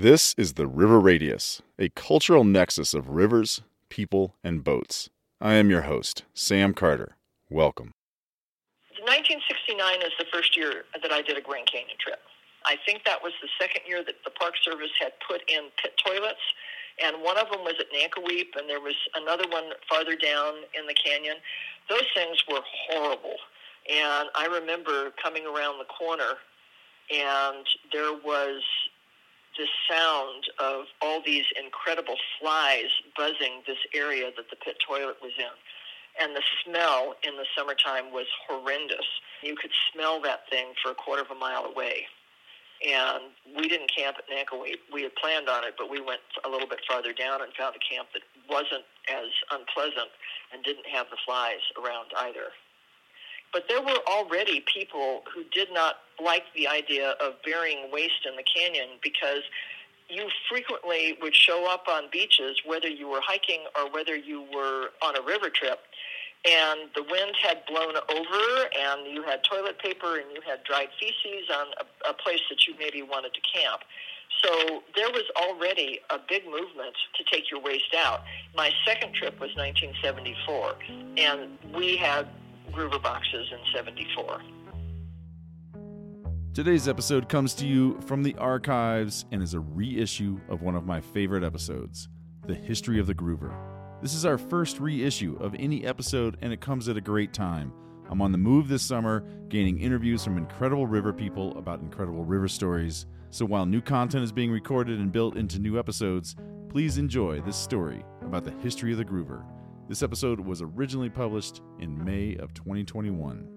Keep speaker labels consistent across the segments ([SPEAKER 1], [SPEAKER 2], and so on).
[SPEAKER 1] This is the River Radius, a cultural nexus of rivers, people, and boats. I am your host, Sam Carter. Welcome.
[SPEAKER 2] 1969 is the first year that I did a Grand Canyon trip. I think that was the second year that the Park Service had put in pit toilets, and one of them was at Nankoweap, and there was another one farther down in the canyon. Those things were horrible. And I remember coming around the corner, and there was the sound of all these incredible flies buzzing this area that the pit toilet was in. And the smell in the summertime was horrendous. You could smell that thing for a quarter of a mile away. And we didn't camp at Nankoweap. We had planned on it, but we went a little bit farther down and found a camp that wasn't as unpleasant and didn't have the flies around either. But there were already people who did not like the idea of burying waste in the canyon because you frequently would show up on beaches, whether you were hiking or whether you were on a river trip, and the wind had blown over, and you had toilet paper and you had dried feces on a, a place that you maybe wanted to camp. So there was already a big movement to take your waste out. My second trip was 1974, and we had groover boxes in 74.
[SPEAKER 1] Today's episode comes to you from the archives and is a reissue of one of my favorite episodes, The History of the Groover. This is our first reissue of any episode, and it comes at a great time. I'm on the move this summer, gaining interviews from incredible river people about incredible river stories. So while new content is being recorded and built into new episodes, please enjoy this story about the history of the Groover. This episode was originally published in May of 2021.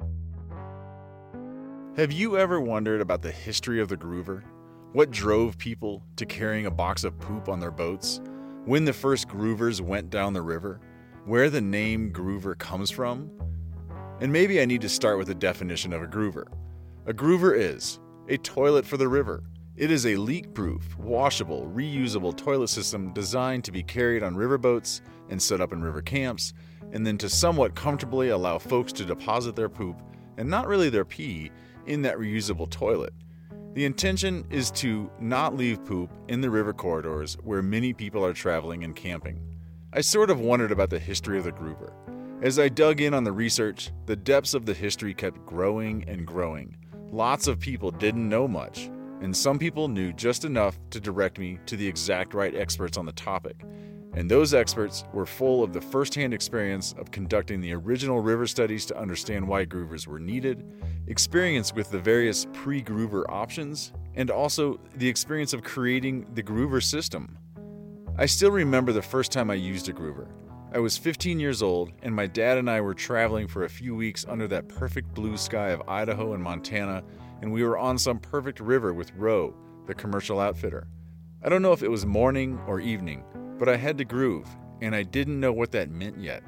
[SPEAKER 1] Have you ever wondered about the history of the groover? What drove people to carrying a box of poop on their boats? When the first groovers went down the river? Where the name groover comes from? And maybe I need to start with a definition of a groover. A groover is a toilet for the river. It is a leak proof, washable, reusable toilet system designed to be carried on riverboats and set up in river camps, and then to somewhat comfortably allow folks to deposit their poop, and not really their pee, in that reusable toilet. The intention is to not leave poop in the river corridors where many people are traveling and camping. I sort of wondered about the history of the groover. As I dug in on the research, the depths of the history kept growing and growing. Lots of people didn't know much, and some people knew just enough to direct me to the exact right experts on the topic. And those experts were full of the firsthand experience of conducting the original river studies to understand why groovers were needed, experience with the various pre groover options, and also the experience of creating the groover system. I still remember the first time I used a groover. I was 15 years old, and my dad and I were traveling for a few weeks under that perfect blue sky of Idaho and Montana, and we were on some perfect river with Roe, the commercial outfitter. I don't know if it was morning or evening, but I had to groove, and I didn't know what that meant yet.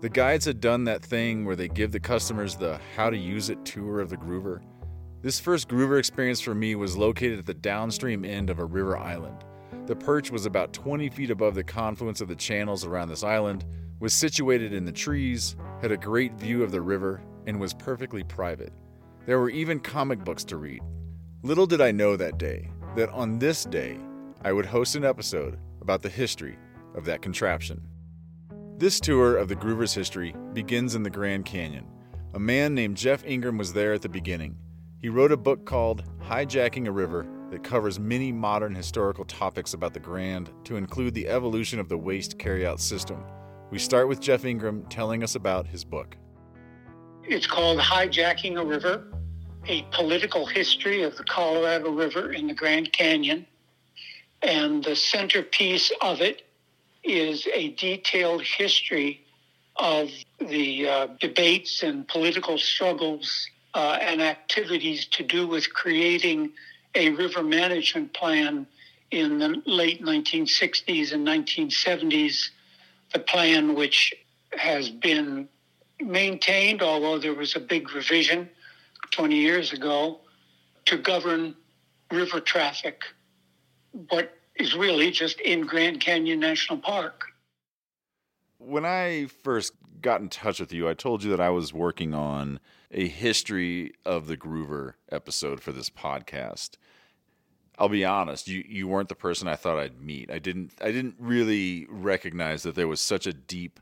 [SPEAKER 1] The guides had done that thing where they give the customers the how to use it tour of the groover. This first groover experience for me was located at the downstream end of a river island. The perch was about 20 feet above the confluence of the channels around this island, was situated in the trees, had a great view of the river, and was perfectly private. There were even comic books to read. Little did I know that day that on this day, I would host an episode about the history of that contraption. This tour of the Groover's history begins in the Grand Canyon. A man named Jeff Ingram was there at the beginning. He wrote a book called Hijacking a River that covers many modern historical topics about the Grand to include the evolution of the waste carryout system. We start with Jeff Ingram telling us about his book.
[SPEAKER 3] It's called Hijacking a River, a political history of the Colorado River in the Grand Canyon. And the centerpiece of it is a detailed history of the uh, debates and political struggles uh, and activities to do with creating a river management plan in the late 1960s and 1970s. The plan, which has been maintained, although there was a big revision 20 years ago, to govern river traffic what is really just in Grand Canyon National Park.
[SPEAKER 1] When I first got in touch with you, I told you that I was working on a history of the Groover episode for this podcast. I'll be honest, you, you weren't the person I thought I'd meet. I didn't I didn't really recognize that there was such a deep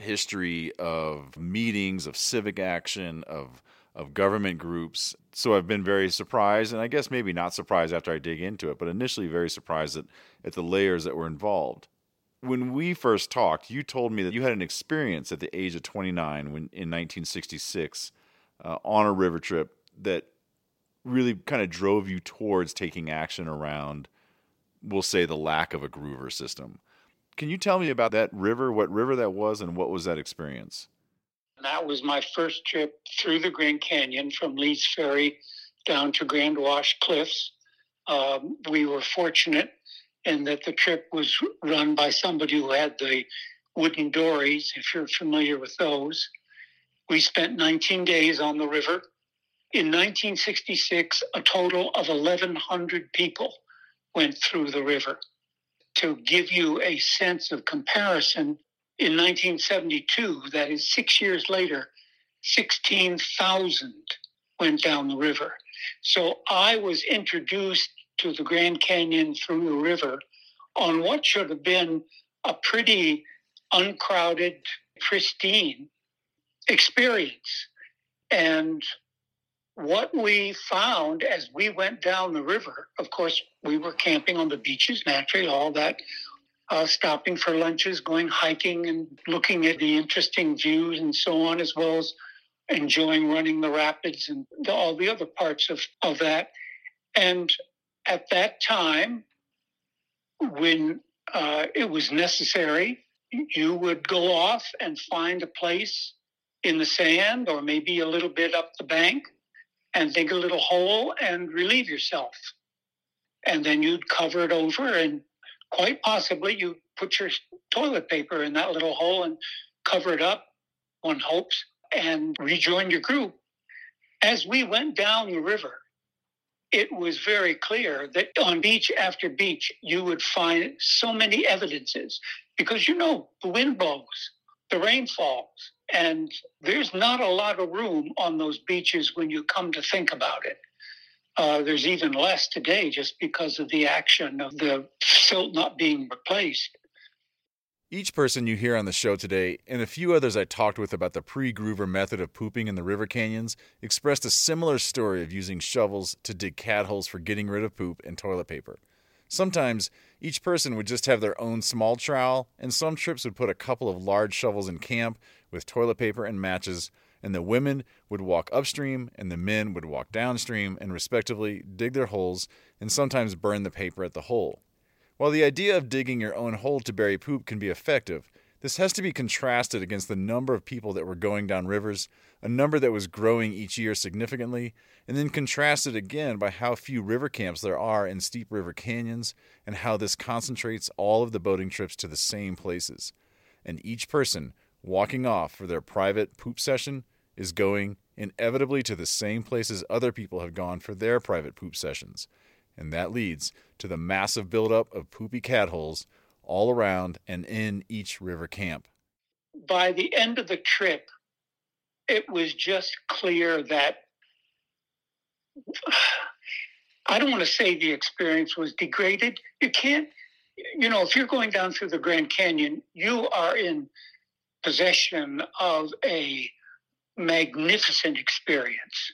[SPEAKER 1] history of meetings, of civic action, of of government groups. So I've been very surprised, and I guess maybe not surprised after I dig into it, but initially very surprised at, at the layers that were involved. When we first talked, you told me that you had an experience at the age of 29 when, in 1966 uh, on a river trip that really kind of drove you towards taking action around, we'll say, the lack of a groover system. Can you tell me about that river, what river that was, and what was that experience?
[SPEAKER 3] That was my first trip through the Grand Canyon from Lee's Ferry down to Grand Wash Cliffs. Um, we were fortunate in that the trip was run by somebody who had the wooden dories, if you're familiar with those. We spent 19 days on the river. In 1966, a total of 1,100 people went through the river to give you a sense of comparison, in 1972, that is six years later, 16,000 went down the river. So I was introduced to the Grand Canyon through the river on what should have been a pretty uncrowded, pristine experience. And what we found as we went down the river, of course, we were camping on the beaches, naturally, all that, uh, stopping for lunches, going hiking, and looking at the interesting views and so on, as well as enjoying running the rapids and the, all the other parts of, of that. And at that time, when uh, it was necessary, you would go off and find a place in the sand or maybe a little bit up the bank and dig a little hole and relieve yourself. And then you'd cover it over, and quite possibly you put your toilet paper in that little hole and cover it up, one hopes, and rejoin your group. As we went down the river, it was very clear that on beach after beach, you would find so many evidences because you know the wind blows, the rain falls, and there's not a lot of room on those beaches when you come to think about it. Uh, there's even less today just because of the action of the silt not being replaced.
[SPEAKER 1] Each person you hear on the show today, and a few others I talked with about the pre groover method of pooping in the river canyons, expressed a similar story of using shovels to dig cat holes for getting rid of poop and toilet paper. Sometimes each person would just have their own small trowel, and some trips would put a couple of large shovels in camp with toilet paper and matches, and the women would walk upstream and the men would walk downstream and respectively dig their holes and sometimes burn the paper at the hole. While the idea of digging your own hole to bury poop can be effective, this has to be contrasted against the number of people that were going down rivers, a number that was growing each year significantly, and then contrasted again by how few river camps there are in steep river canyons and how this concentrates all of the boating trips to the same places. And each person walking off for their private poop session is going inevitably to the same places other people have gone for their private poop sessions. And that leads to the massive buildup of poopy cat holes all around and in each river camp.
[SPEAKER 3] By the end of the trip, it was just clear that I don't want to say the experience was degraded. You can't, you know, if you're going down through the Grand Canyon, you are in possession of a magnificent experience.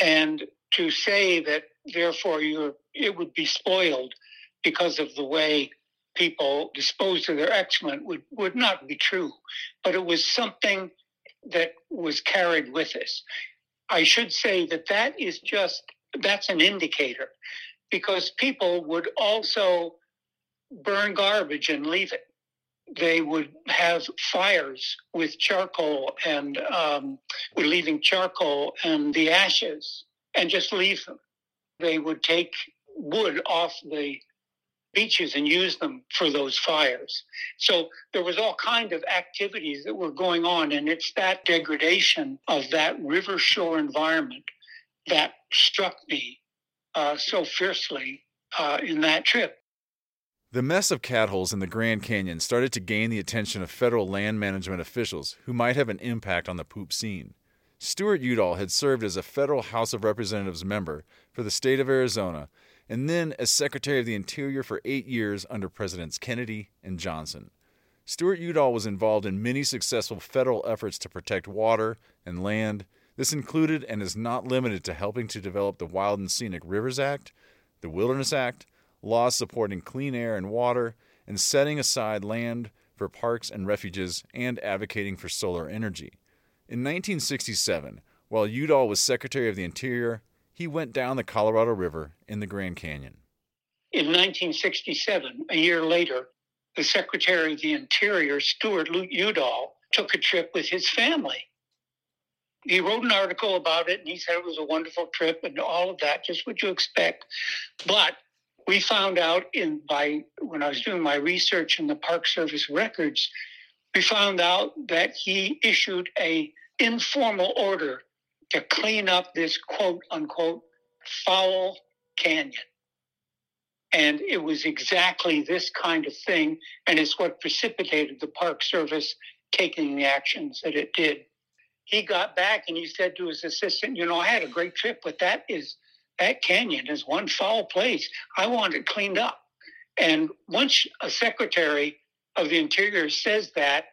[SPEAKER 3] And to say that therefore you're, it would be spoiled because of the way people disposed of their excrement would, would not be true. But it was something that was carried with us. I should say that that is just that's an indicator because people would also burn garbage and leave it they would have fires with charcoal and um, were leaving charcoal and the ashes and just leave them. They would take wood off the beaches and use them for those fires. So there was all kind of activities that were going on, and it's that degradation of that river shore environment that struck me uh, so fiercely uh, in that trip.
[SPEAKER 1] The mess of cat holes in the Grand Canyon started to gain the attention of federal land management officials who might have an impact on the poop scene. Stuart Udall had served as a federal House of Representatives member for the state of Arizona, and then as Secretary of the Interior for eight years under Presidents Kennedy and Johnson. Stuart Udall was involved in many successful federal efforts to protect water and land. This included and is not limited to helping to develop the Wild and Scenic Rivers Act, the Wilderness Act, laws supporting clean air and water, and setting aside land for parks and refuges and advocating for solar energy. In 1967, while Udall was Secretary of the Interior, he went down the Colorado River in the Grand Canyon.
[SPEAKER 3] In 1967, a year later, the Secretary of the Interior, Stuart Udall, took a trip with his family. He wrote an article about it and he said it was a wonderful trip and all of that, just what you expect. But we found out in by when I was doing my research in the Park Service records, we found out that he issued a informal order to clean up this quote unquote foul canyon. And it was exactly this kind of thing, and it's what precipitated the Park Service taking the actions that it did. He got back and he said to his assistant, You know, I had a great trip, but that is that canyon is one foul place. I want it cleaned up. And once a secretary of the interior says that,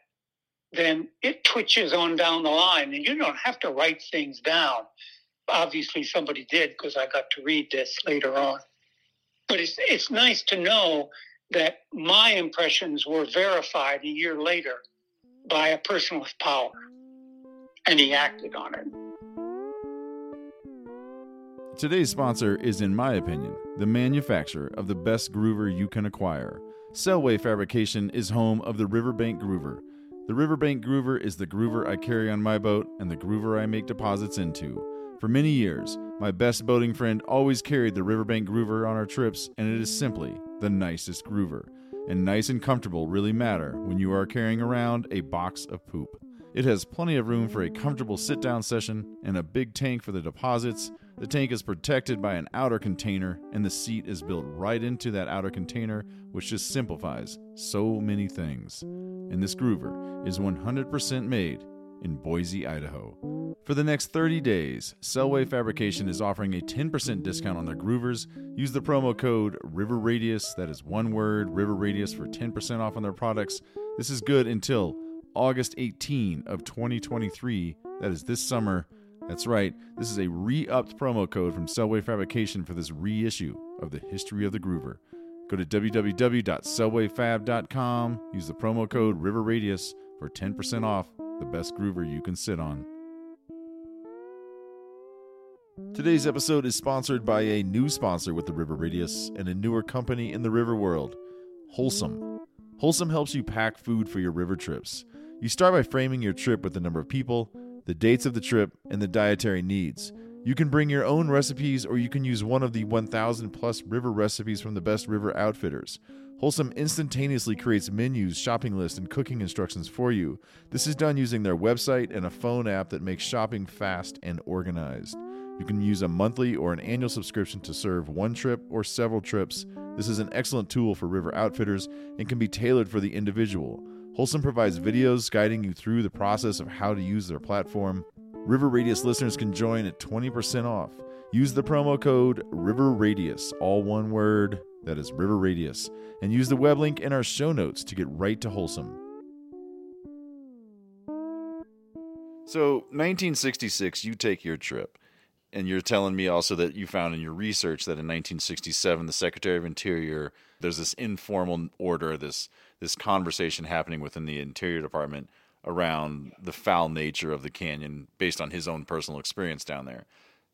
[SPEAKER 3] then it twitches on down the line and you don't have to write things down. Obviously, somebody did because I got to read this later on. But it's, it's nice to know that my impressions were verified a year later by a person with power, and he acted on it.
[SPEAKER 1] Today's sponsor is, in my opinion, the manufacturer of the best groover you can acquire. Selway Fabrication is home of the Riverbank Groover. The Riverbank Groover is the groover I carry on my boat and the groover I make deposits into. For many years, my best boating friend always carried the Riverbank Groover on our trips, and it is simply the nicest groover. And nice and comfortable really matter when you are carrying around a box of poop. It has plenty of room for a comfortable sit down session and a big tank for the deposits the tank is protected by an outer container, and the seat is built right into that outer container, which just simplifies so many things. And this Groover is 100% made in Boise, Idaho. For the next 30 days, Selway Fabrication is offering a 10% discount on their Groovers. Use the promo code River Radius, that is one word, River Radius, for 10% off on their products. This is good until August 18 of 2023, that is this summer. That's right, this is a re upped promo code from Selway Fabrication for this reissue of the History of the Groover. Go to www.selwayfab.com, use the promo code RiverRadius for 10% off the best groover you can sit on. Today's episode is sponsored by a new sponsor with the River Radius and a newer company in the river world, Wholesum. Wholesum helps you pack food for your river trips. You start by framing your trip with the number of people the dates of the trip, and the dietary needs. You can bring your own recipes or you can use one of the 1,000 plus river recipes from the best river outfitters. Wholesum instantaneously creates menus, shopping lists, and cooking instructions for you. This is done using their website and a phone app that makes shopping fast and organized. You can use a monthly or an annual subscription to serve one trip or several trips. This is an excellent tool for river outfitters and can be tailored for the individual. Wholesum provides videos guiding you through the process of how to use their platform. River Radius listeners can join at 20% off. Use the promo code River Radius, all one word, that is River Radius, and use the web link in our show notes to get right to Wholesum. So, 1966, you take your trip, and you're telling me also that you found in your research that in 1967, the Secretary of Interior, there's this informal order, this this conversation happening within the Interior Department around the foul nature of the canyon based on his own personal experience down there.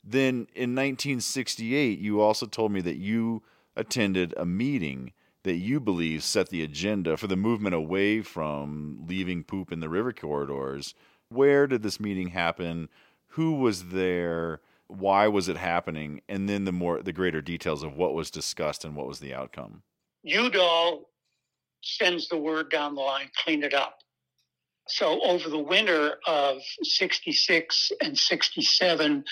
[SPEAKER 1] Then in 1968, you also told me that you attended a meeting that you believe set the agenda for the movement away from leaving poop in the river corridors. Where did this meeting happen? Who was there? Why was it happening? And then the more the greater details of what was discussed and what was the outcome.
[SPEAKER 3] Udall sends the word down the line, clean it up. So over the winter of 66 and 67,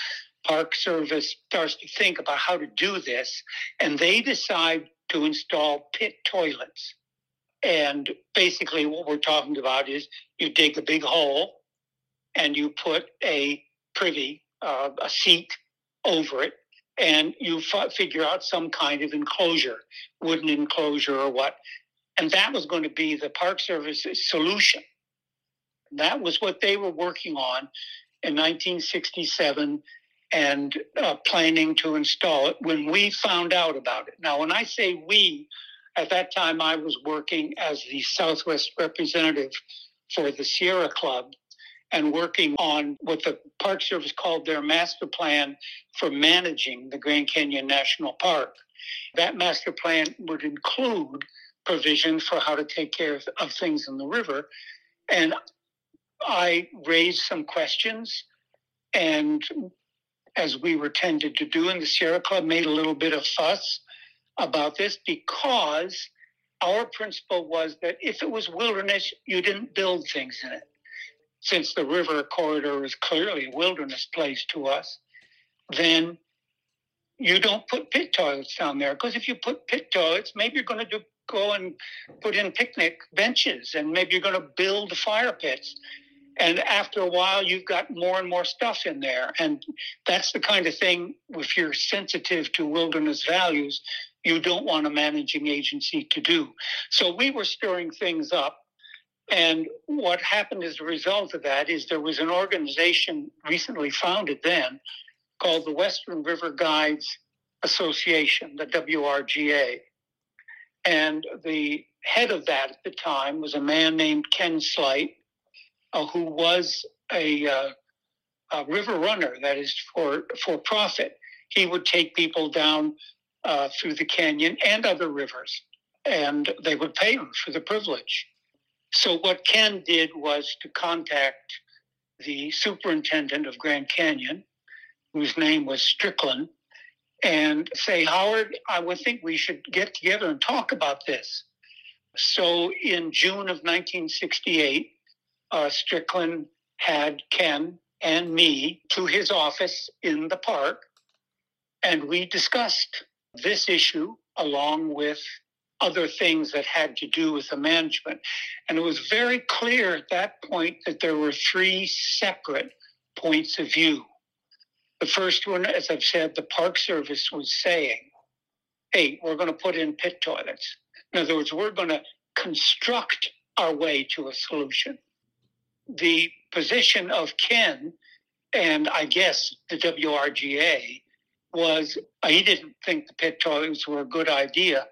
[SPEAKER 3] Park Service starts to think about how to do this, and they decide to install pit toilets. And basically, what we're talking about is you dig a big hole and you put a privy, uh, a seat over it, and you f- figure out some kind of enclosure, wooden enclosure or what. And that was going to be the Park Service solution. That was what they were working on in 1967 and uh, planning to install it when we found out about it. Now, when I say we, at that time I was working as the Southwest representative for the Sierra Club and working on what the Park Service called their master plan for managing the Grand Canyon National Park. That master plan would include provisions for how to take care of, of things in the river. And I raised some questions, and as we were tended to do in the Sierra Club, made a little bit of fuss about this because our principle was that if it was wilderness, you didn't build things in it since the river corridor is clearly a wilderness place to us, then you don't put pit toilets down there. Because if you put pit toilets, maybe you're going to do, go and put in picnic benches and maybe you're going to build fire pits. And after a while, you've got more and more stuff in there. And that's the kind of thing, if you're sensitive to wilderness values, you don't want a managing agency to do. So we were stirring things up and what happened as a result of that is there was an organization recently founded then called the Western River Guides Association, the WRGA. And the head of that at the time was a man named Ken Sleight, uh, who was a, uh, a, river runner, that is for, for profit. He would take people down uh, through the canyon and other rivers, and they would pay him for the privilege. So what Ken did was to contact the superintendent of Grand Canyon, whose name was Stricklin, and say, Howard, I would think we should get together and talk about this. So in June of 1968, uh, Stricklin had Ken and me to his office in the park, and we discussed this issue along with other things that had to do with the management. And it was very clear at that point that there were three separate points of view. The first one, as I've said, the Park Service was saying, hey, we're going to put in pit toilets. In other words, we're going to construct our way to a solution. The position of Ken and I guess the WRGA was he didn't think the pit toilets were a good idea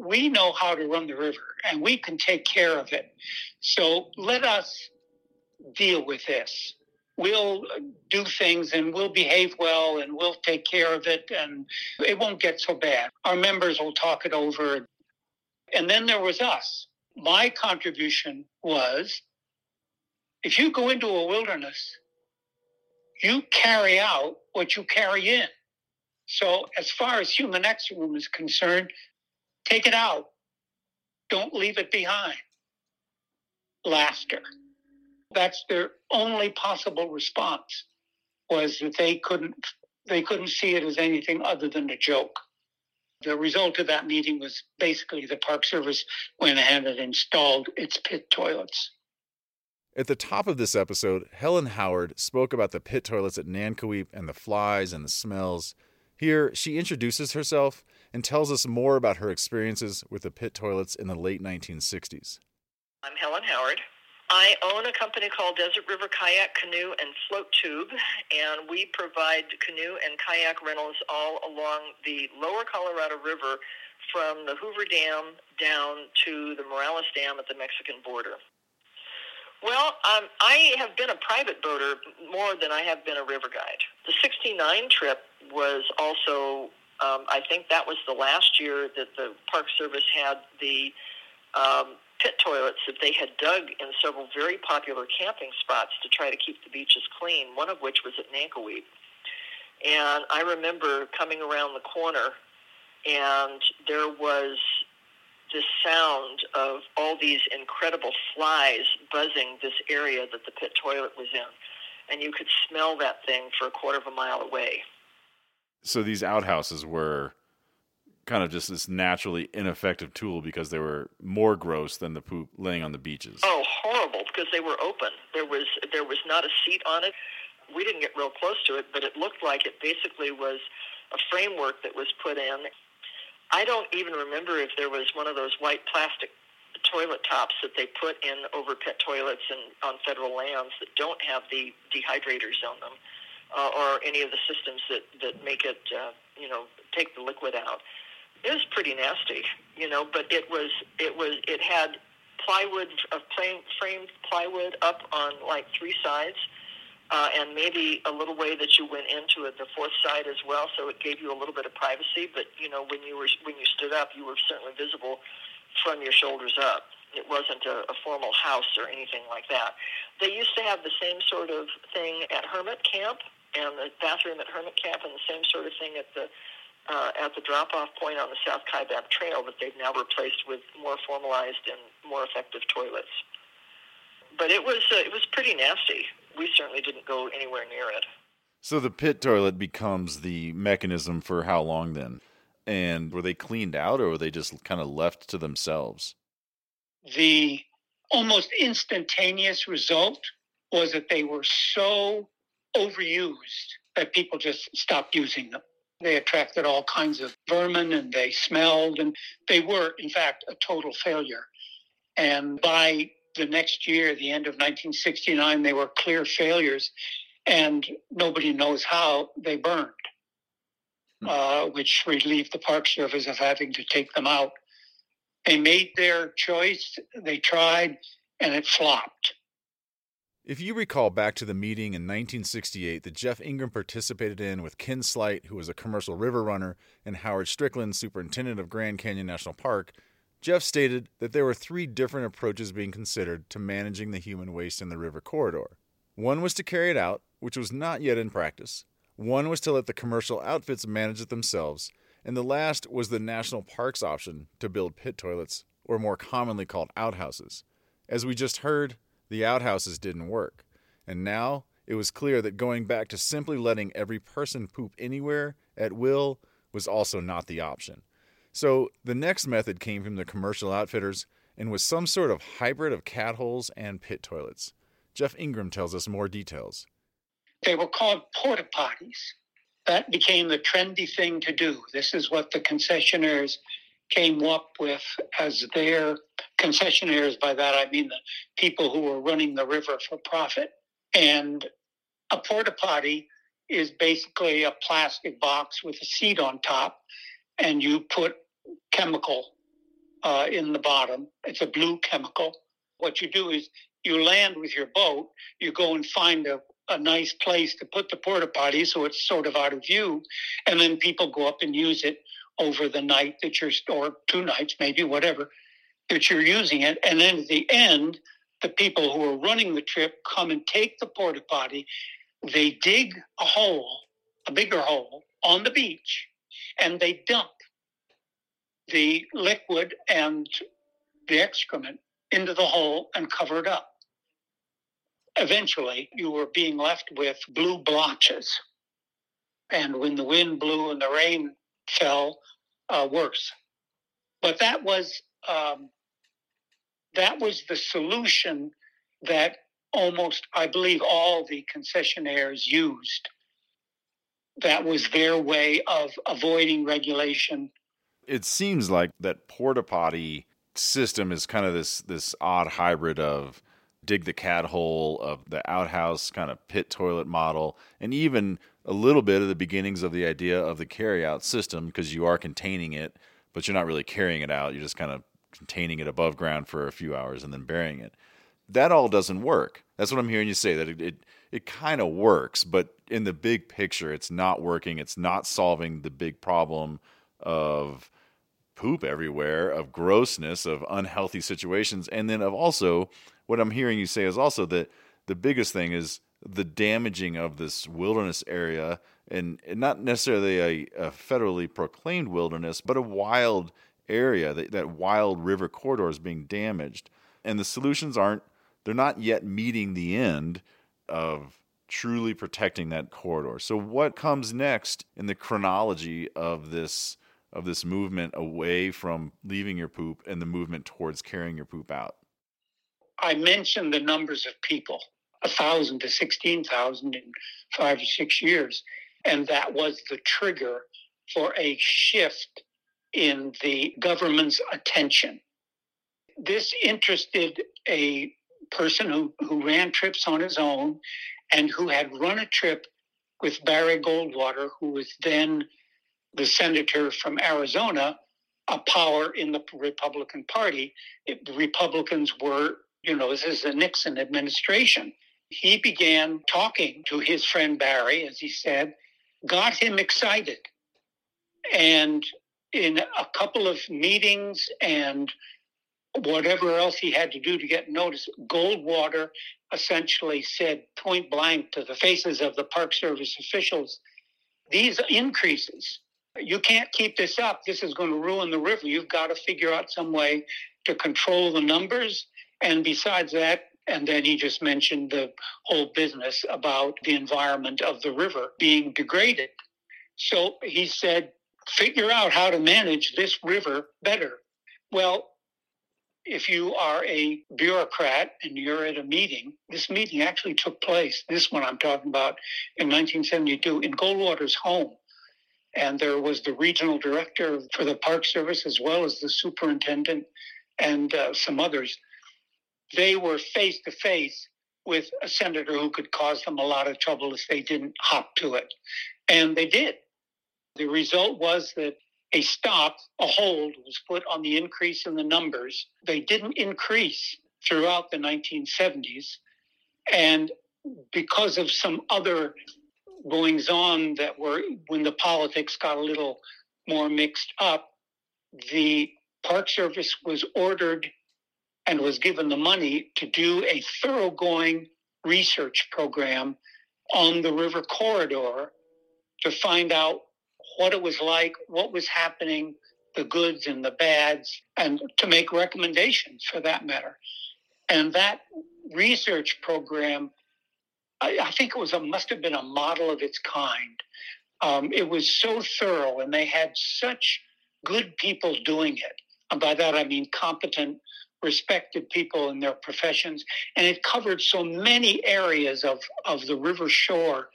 [SPEAKER 3] we know how to run the river and we can take care of it. So let us deal with this. We'll do things and we'll behave well and we'll take care of it and it won't get so bad. Our members will talk it over. And then there was us. My contribution was if you go into a wilderness, you carry out what you carry in. So, as far as human excrement is concerned, Take it out. Don't leave it behind. Laughter. That's their only possible response was that they couldn't they couldn't see it as anything other than a joke. The result of that meeting was basically the Park Service went ahead and installed its pit toilets.
[SPEAKER 1] At the top of this episode, Helen Howard spoke about the pit toilets at Nankoweap and the flies and the smells. Here, she introduces herself and tells us more about her experiences with the pit toilets in the late 1960s.
[SPEAKER 2] I'm Helen Howard. I own a company called Desert River Kayak, Canoe, and Float Tube, and we provide canoe and kayak rentals all along the lower Colorado River from the Hoover Dam down to the Morelos Dam at the Mexican border. Well, um, I have been a private boater more than I have been a river guide. The 69 trip was also um, I think that was the last year that the Park Service had the um, pit toilets that they had dug in several very popular camping spots to try to keep the beaches clean, one of which was at Nankoweap. And I remember coming around the corner, and there was this sound of all these incredible flies buzzing this area that the pit toilet was in. And you could smell that thing for a quarter of a mile away
[SPEAKER 1] so these outhouses were kind of just this naturally ineffective tool because they were more gross than the poop laying on the beaches.
[SPEAKER 2] Oh, horrible! Because they were open. There was there was not a seat on it. We didn't get real close to it, but it looked like it basically was a framework that was put in. I don't even remember if there was one of those white plastic toilet tops that they put in over pit toilets and on federal lands that don't have the dehydrators on them, uh, or any of the systems that that make it, uh, you know, take the liquid out. It was pretty nasty, you know, but it was it was it had plywood of plain framed plywood up on like three sides. Uh, and maybe a little way that you went into it, the fourth side as well, so it gave you a little bit of privacy. But you know, when you were when you stood up, you were certainly visible from your shoulders up. It wasn't a, a formal house or anything like that. They used to have the same sort of thing at Hermit Camp and the bathroom at Hermit Camp and the same sort of thing at the uh, at the drop-off point on the South Kaibab Trail that they've now replaced with more formalized and more effective toilets. But it was uh, it was pretty nasty. We certainly didn't go anywhere near it.
[SPEAKER 1] So the pit toilet becomes the mechanism for how long then? And were they cleaned out or were they just kind of left to themselves?
[SPEAKER 3] The almost instantaneous result was that they were so overused that people just stopped using them. They attracted all kinds of vermin and they smelled, and they were, in fact, a total failure. And by the next year, the end of 1969, they were clear failures, and nobody knows how they burned. Hmm. uh, which relieved the Park Service of having to take them out. They made their choice, they tried, and it flopped.
[SPEAKER 1] If you recall back to the meeting in 1968 that Jeff Ingram participated in with Ken Sleight, who was a commercial river runner, and Howard Stricklin, superintendent of Grand Canyon National Park, Jeff stated that there were three different approaches being considered to managing the human waste in the river corridor. One was to carry it out, which was not yet in practice. One was to let the commercial outfits manage it themselves, and the last was the national parks option to build pit toilets, or more commonly called outhouses. As we just heard, the outhouses didn't work, and now it was clear that going back to simply letting every person poop anywhere at will was also not the option. So the next method came from the commercial outfitters and was some sort of hybrid of cat holes and pit toilets. Jeff Ingram tells us more details.
[SPEAKER 3] They were called porta potties. That became the trendy thing to do. This is what the concessionaires came up with as their concessionaires. By that I mean the people who were running the river for profit. And a porta potty is basically a plastic box with a seat on top, and you put chemical uh, in the bottom. It's a blue chemical. What you do is you land with your boat, you go and find a, a nice place to put the porta potty so it's sort of out of view. And then people go up and use it over the night that you're, or two nights, maybe, whatever, that you're using it. And then at the end, the people who are running the trip come and take the porta potty. They dig a hole, a bigger hole, on the beach, and they dump the liquid and the excrement into the hole and cover it up eventually you were being left with blue blotches. And when the wind blew and the rain fell, uh, worse. But that was um, that was the solution that almost, I believe, all the concessionaires used. That was their way of avoiding regulation.
[SPEAKER 1] It seems like that porta potty system is kind of this this odd hybrid of dig the cat hole of the outhouse kind of pit toilet model, and even a little bit of the beginnings of the idea of the carryout system because you are containing it, but you're not really carrying it out. You're just kind of containing it above ground for a few hours and then burying it. That all doesn't work. That's what I'm hearing you say. That it it, it kind of works, but in the big picture, it's not working. It's not solving the big problem of poop everywhere, of grossness, of unhealthy situations, and then of also what I'm hearing you say is also that the biggest thing is the damaging of this wilderness area and, and not necessarily a, a, federally proclaimed wilderness, but a wild area, that, that wild river corridor is being damaged. And the solutions aren't, they're not yet meeting the end of truly protecting that corridor. So what comes next in the chronology of this of this movement away from leaving your poop and the movement towards carrying your poop out?
[SPEAKER 3] I mentioned the numbers of people, a thousand to sixteen thousand in five or six years, and that was the trigger for a shift in the government's attention. This interested a person who, who ran trips on his own and who had run a trip with Barry Goldwater, who was then the senator from Arizona, a power in the Republican Party. It, the Republicans were, you know, this is the Nixon administration. He began talking to his friend Barry, as he said, got him excited. And in a couple of meetings and whatever else he had to do to get notice, Goldwater essentially said point blank to the faces of the Park Service officials these increases, you can't keep this up. This is going to ruin the river. You've got to figure out some way to control the numbers. And besides that, and then he just mentioned the whole business about the environment of the river being degraded. So he said, figure out how to manage this river better. Well, if you are a bureaucrat and you're at a meeting, this meeting actually took place, this one I'm talking about, in 1972 in Goldwater's home. And there was the regional director for the Park Service as well as the superintendent and uh, some others. They were face to face with a senator who could cause them a lot of trouble if they didn't hop to it. And they did. The result was that a stop, a hold was put on the increase in the numbers. They didn't increase throughout the 1970s. And because of some other goings on that were when the politics got a little more mixed up, the Park Service was ordered and was given the money to do a thoroughgoing research program on the river corridor to find out what it was like, what was happening, the goods and the bads, and to make recommendations for that matter. And that research program, I, I think it was a must have been a model of its kind. Um, it was so thorough, and they had such good people doing it. And by that I mean competent, respected people in their professions, and it covered so many areas of, of the river shore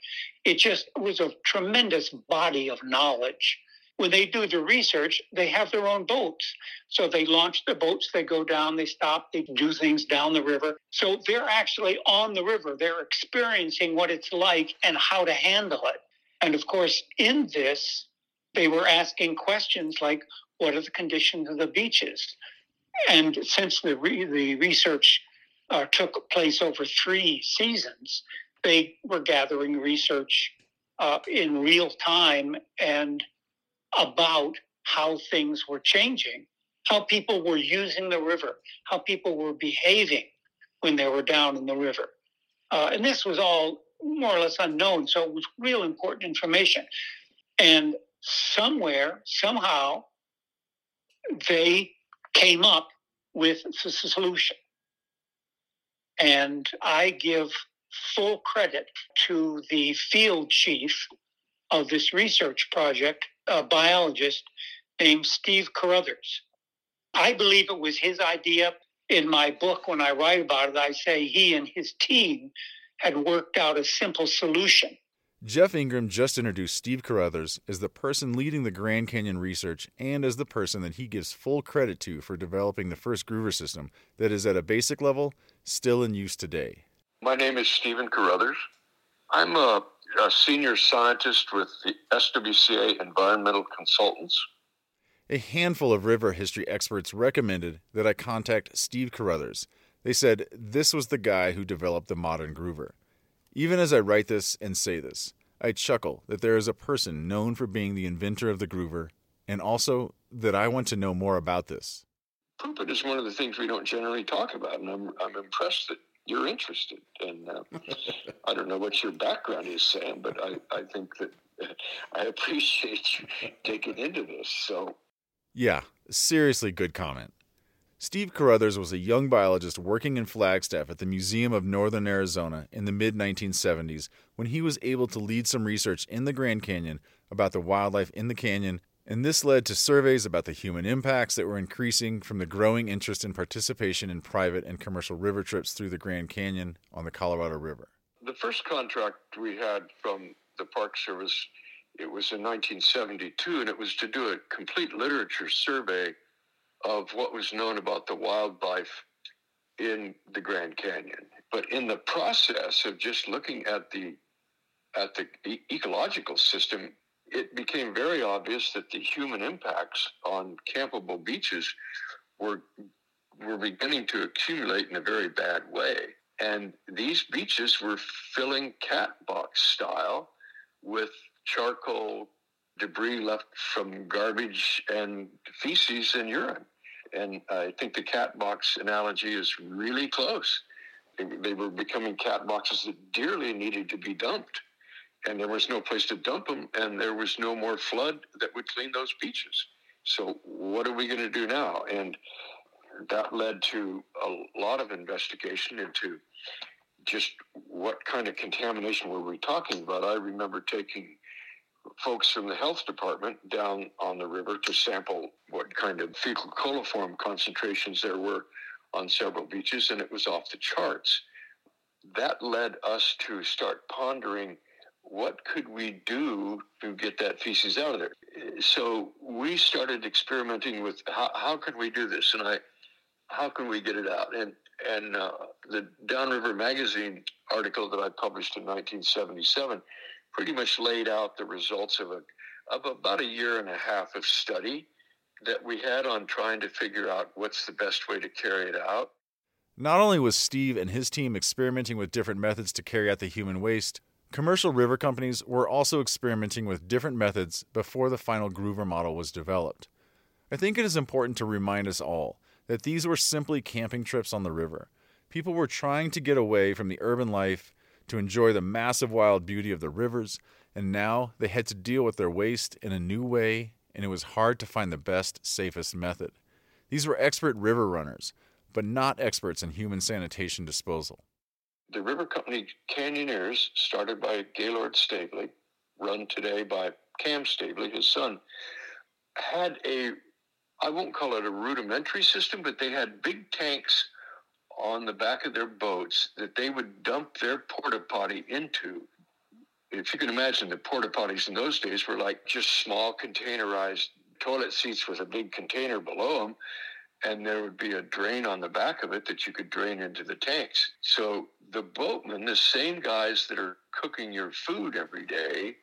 [SPEAKER 3] it just was a tremendous body of knowledge. When they do the research, they have their own boats. So they launch the boats, they go down, they stop, they do things down the river. So they're actually on the river. They're experiencing what it's like and how to handle it. And of course, in this, they were asking questions like, what are the conditions of the beaches? And since the, re- the research uh, took place over three seasons, they were gathering research uh, in real time and about how things were changing, how people were using the river, how people were behaving when they were down in the river. Uh, and this was all more or less unknown, so it was real important information. And somewhere, somehow, they came up with the solution. And I give full credit to the field chief of this research project, a biologist named Steve Carothers. I believe it was his idea. In my book, when I write about it, I say he and his team had worked out a simple solution.
[SPEAKER 1] Jeff Ingram just introduced Steve Carothers as the person leading the Grand Canyon research and as the person that he gives full credit to for developing the first groover system that is at a basic level still in use today.
[SPEAKER 4] My name is Steven Carothers. I'm a, a senior scientist with the SWCA Environmental Consultants.
[SPEAKER 1] A handful of river history experts recommended that I contact Steve Carothers. They said this was the guy who developed the modern groover. Even as I write this and say this, I chuckle that there is a person known for being the inventor of the groover, and also that I want to know more about this.
[SPEAKER 4] Pooping is one of the things we don't generally talk about, and I'm, I'm impressed that you're interested. And uh, I don't know what your background is, Sam, but I, I think that I appreciate you taking into this. So,
[SPEAKER 1] yeah, seriously good comment. Steve Carothers was a young biologist working in Flagstaff at the Museum of Northern Arizona in the mid 1970s when he was able to lead some research in the Grand Canyon about the wildlife in the canyon and this led to surveys about the human impacts that were increasing from the growing interest in participation in private and commercial river trips through the Grand Canyon on the Colorado River.
[SPEAKER 4] The first contract we had from the Park Service It was in 1972, and it was to do a complete literature survey of what was known about the wildlife in the Grand Canyon. But in the process of just looking at the at the e- ecological system, it became very obvious that the human impacts on campable beaches were were beginning to accumulate in a very bad way. And these beaches were filling cat box style with charcoal debris left from garbage and feces and urine. And I think the cat box analogy is really close. They were becoming cat boxes that dearly needed to be dumped. And there was no place to dump them, and there was no more flood that would clean those beaches. So, what are we going to do now? And that led to a lot of investigation into just what kind of contamination were we talking about. I remember taking folks from the health department down on the river to sample what kind of fecal coliform concentrations there were on several beaches, and it was off the charts. That led us to start pondering what could we do to get that feces out of there. So we started experimenting with how, how could we do this, and I, how can we get it out? And and uh, the Downriver Magazine article that I published in 1977 pretty much laid out the results of a of about a year and a half of study that we had on trying to figure out what's the best way to carry it out.
[SPEAKER 1] Not only was Steve and his team experimenting with different methods to carry out the human waste, commercial river companies were also experimenting with different methods before the final Groover model was developed. I think it is important to remind us all that these were simply camping trips on the river. People were trying to get away from the urban life to enjoy the massive wild beauty of the rivers, and now they had to deal with their waste in a new way, and it was hard to find the best, safest method. These were expert river runners, but not experts in human sanitation disposal.
[SPEAKER 4] The river company Canyoneers, started by Gaylord Staveley, run today by Cam Staveley, his son, had a, I won't call it a rudimentary system, but they had big tanks on the back of their boats that they would dump their porta potty into. If you can imagine, the porta potties in those days were like just small containerized toilet seats with a big container below them, and there would be a drain on the back of it that you could drain into the tanks. So the boatmen, the same guys that are cooking your food every day,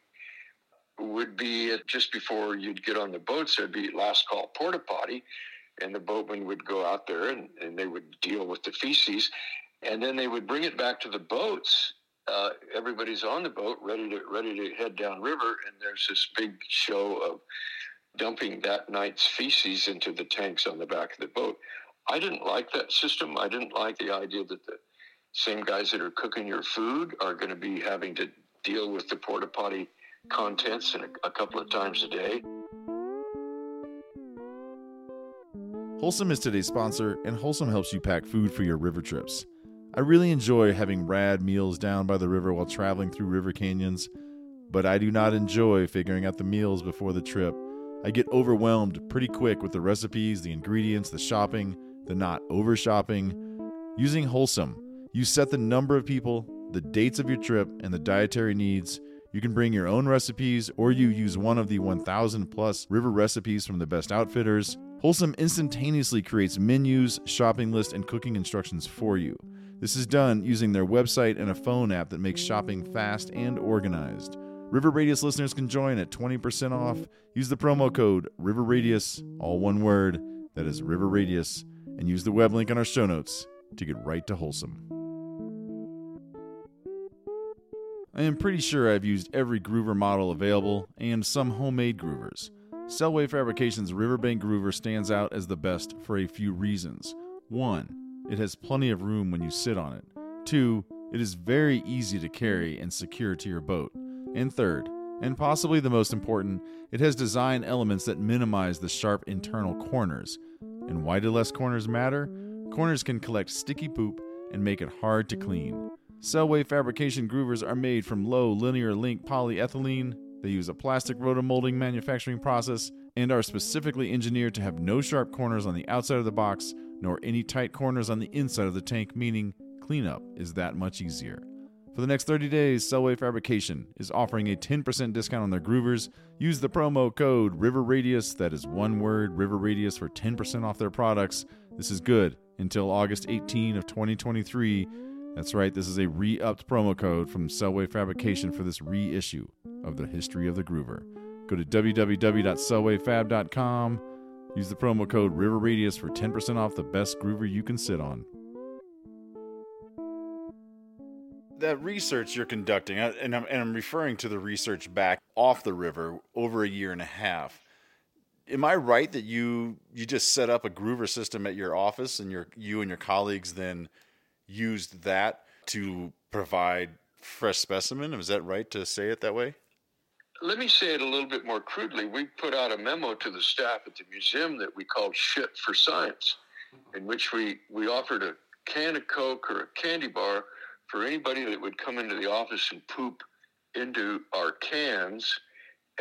[SPEAKER 4] would be just before you'd get on the boats, there'd be last call porta potty and the boatmen would go out there and, and they would deal with the feces and then they would bring it back to the boats uh, everybody's on the boat ready to ready to head down river and there's this big show of dumping that night's feces into the tanks on the back of the boat. I didn't like that system. I didn't like the idea that the same guys that are cooking your food are going to be having to deal with the porta potty contents a, a couple of times a day
[SPEAKER 1] Wholesum is today's sponsor, and Wholesum helps you pack food for your river trips. I really enjoy having rad meals down by the river while traveling through river canyons, but I do not enjoy figuring out the meals before the trip. I get overwhelmed pretty quick with the recipes, the ingredients, the shopping, the not over shopping. Using Wholesum, you set the number of people, the dates of your trip, and the dietary needs. You can bring your own recipes, or you use one of the 1,000 plus river recipes from the best outfitters. Wholesum instantaneously creates menus, shopping lists, and cooking instructions for you. This is done using their website and a phone app that makes shopping fast and organized. River Radius listeners can join at 20% off. Use the promo code River Radius, all one word, that is River Radius, and use the web link on our show notes to get right to Wholesum. I am pretty sure I've used every groover model available and some homemade groovers. Selway Fabrication's Riverbank Groover stands out as the best for a few reasons. One, it has plenty of room when you sit on it. Two, it is very easy to carry and secure to your boat. And third, and possibly the most important, it has design elements that minimize the sharp internal corners. And why do less corners matter? Corners can collect sticky poop and make it hard to clean. Selway fabrication groovers are made from low linear link polyethylene they use a plastic rotomolding manufacturing process and are specifically engineered to have no sharp corners on the outside of the box nor any tight corners on the inside of the tank, meaning cleanup is that much easier. For the next 30 days, Selway Fabrication is offering a 10% discount on their groovers. Use the promo code River Radius, that is one word, River Radius, for 10% off their products. This is good until August 18 of 2023. That's right, this is a re-upped promo code from Selway Fabrication for this reissue of the history of the groover. Go to www.selwayfab.com. Use the promo code River Radius for 10% off the best groover you can sit on. that research you're conducting, uh, and I'm, and I'm referring to the research back off the river over a year and a half. Am I right that you you just set up a groover system at your office, and your you and your colleagues then used that to provide fresh specimen? Is that right to say it that way?
[SPEAKER 4] Let me say it a little bit more crudely. We put out a memo to the staff at the museum that we called "Shit for Science," in which we we offered a can of Coke or a candy bar for anybody that would come into the office and poop into our cans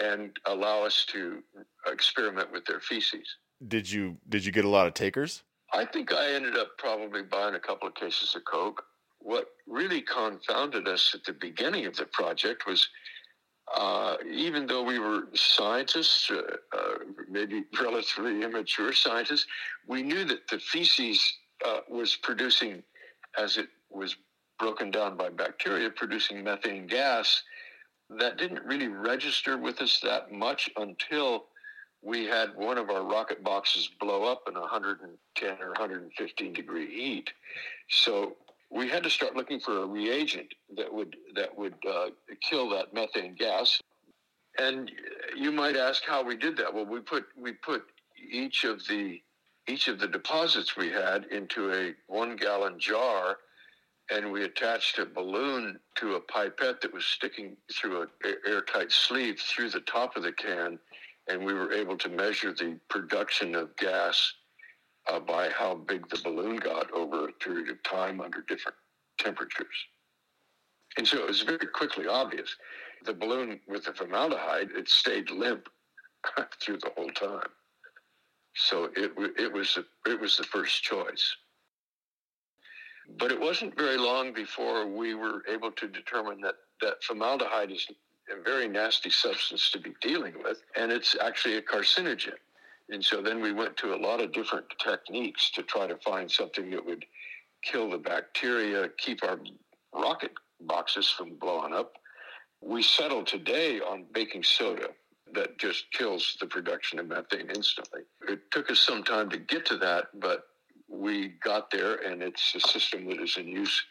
[SPEAKER 4] and allow us to experiment with their feces.
[SPEAKER 1] Did you did you get a lot of takers?
[SPEAKER 4] I think I ended up probably buying a couple of cases of Coke. What really confounded us at the beginning of the project was uh, even though we were scientists, uh, uh, maybe relatively immature scientists, we knew that the feces uh, was producing, as it was broken down by bacteria producing methane gas that didn't really register with us that much until we had one of our rocket boxes blow up in 110 or 115 degree heat. So we had to start looking for a reagent that would that would uh, kill that methane gas. And you might ask how we did that. Well, we put we put each of the each of the deposits we had into a one gallon jar and we attached a balloon to a pipette that was sticking through an airtight sleeve through the top of the can, and we were able to measure the production of gas uh, by how big the balloon got over a period of time under different temperatures. And so it was very quickly obvious. The balloon with the formaldehyde, it stayed limp through the whole time. So it, it, was, it was the first choice. But it wasn't very long before we were able to determine that, that formaldehyde is a very nasty substance to be dealing with, and it's actually a carcinogen. And so then we went to a lot of different techniques to try to find something that would kill the bacteria, keep our rocket boxes from blowing up. We settled today on baking soda that just kills the production of methane instantly. It took us some time to get to that, but we got there, and it's a system that is in use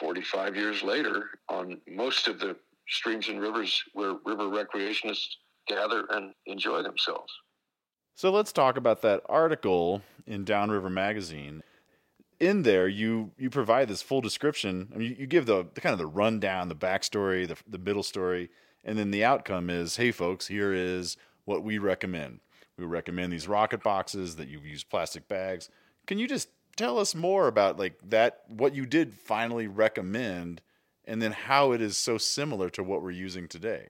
[SPEAKER 4] 45 years later on most of the streams and rivers where river recreationists gather and enjoy themselves.
[SPEAKER 1] So let's talk about that article in Downriver Magazine. In there, you you provide this full description. I mean, you, give the, the, kind of the rundown, the backstory, the the middle story, and then the outcome is, hey, folks, here is what we recommend. We recommend these rocket boxes that you use plastic bags. Can you just tell us more about like that what you did finally recommend and then how it is so similar to what we're using today?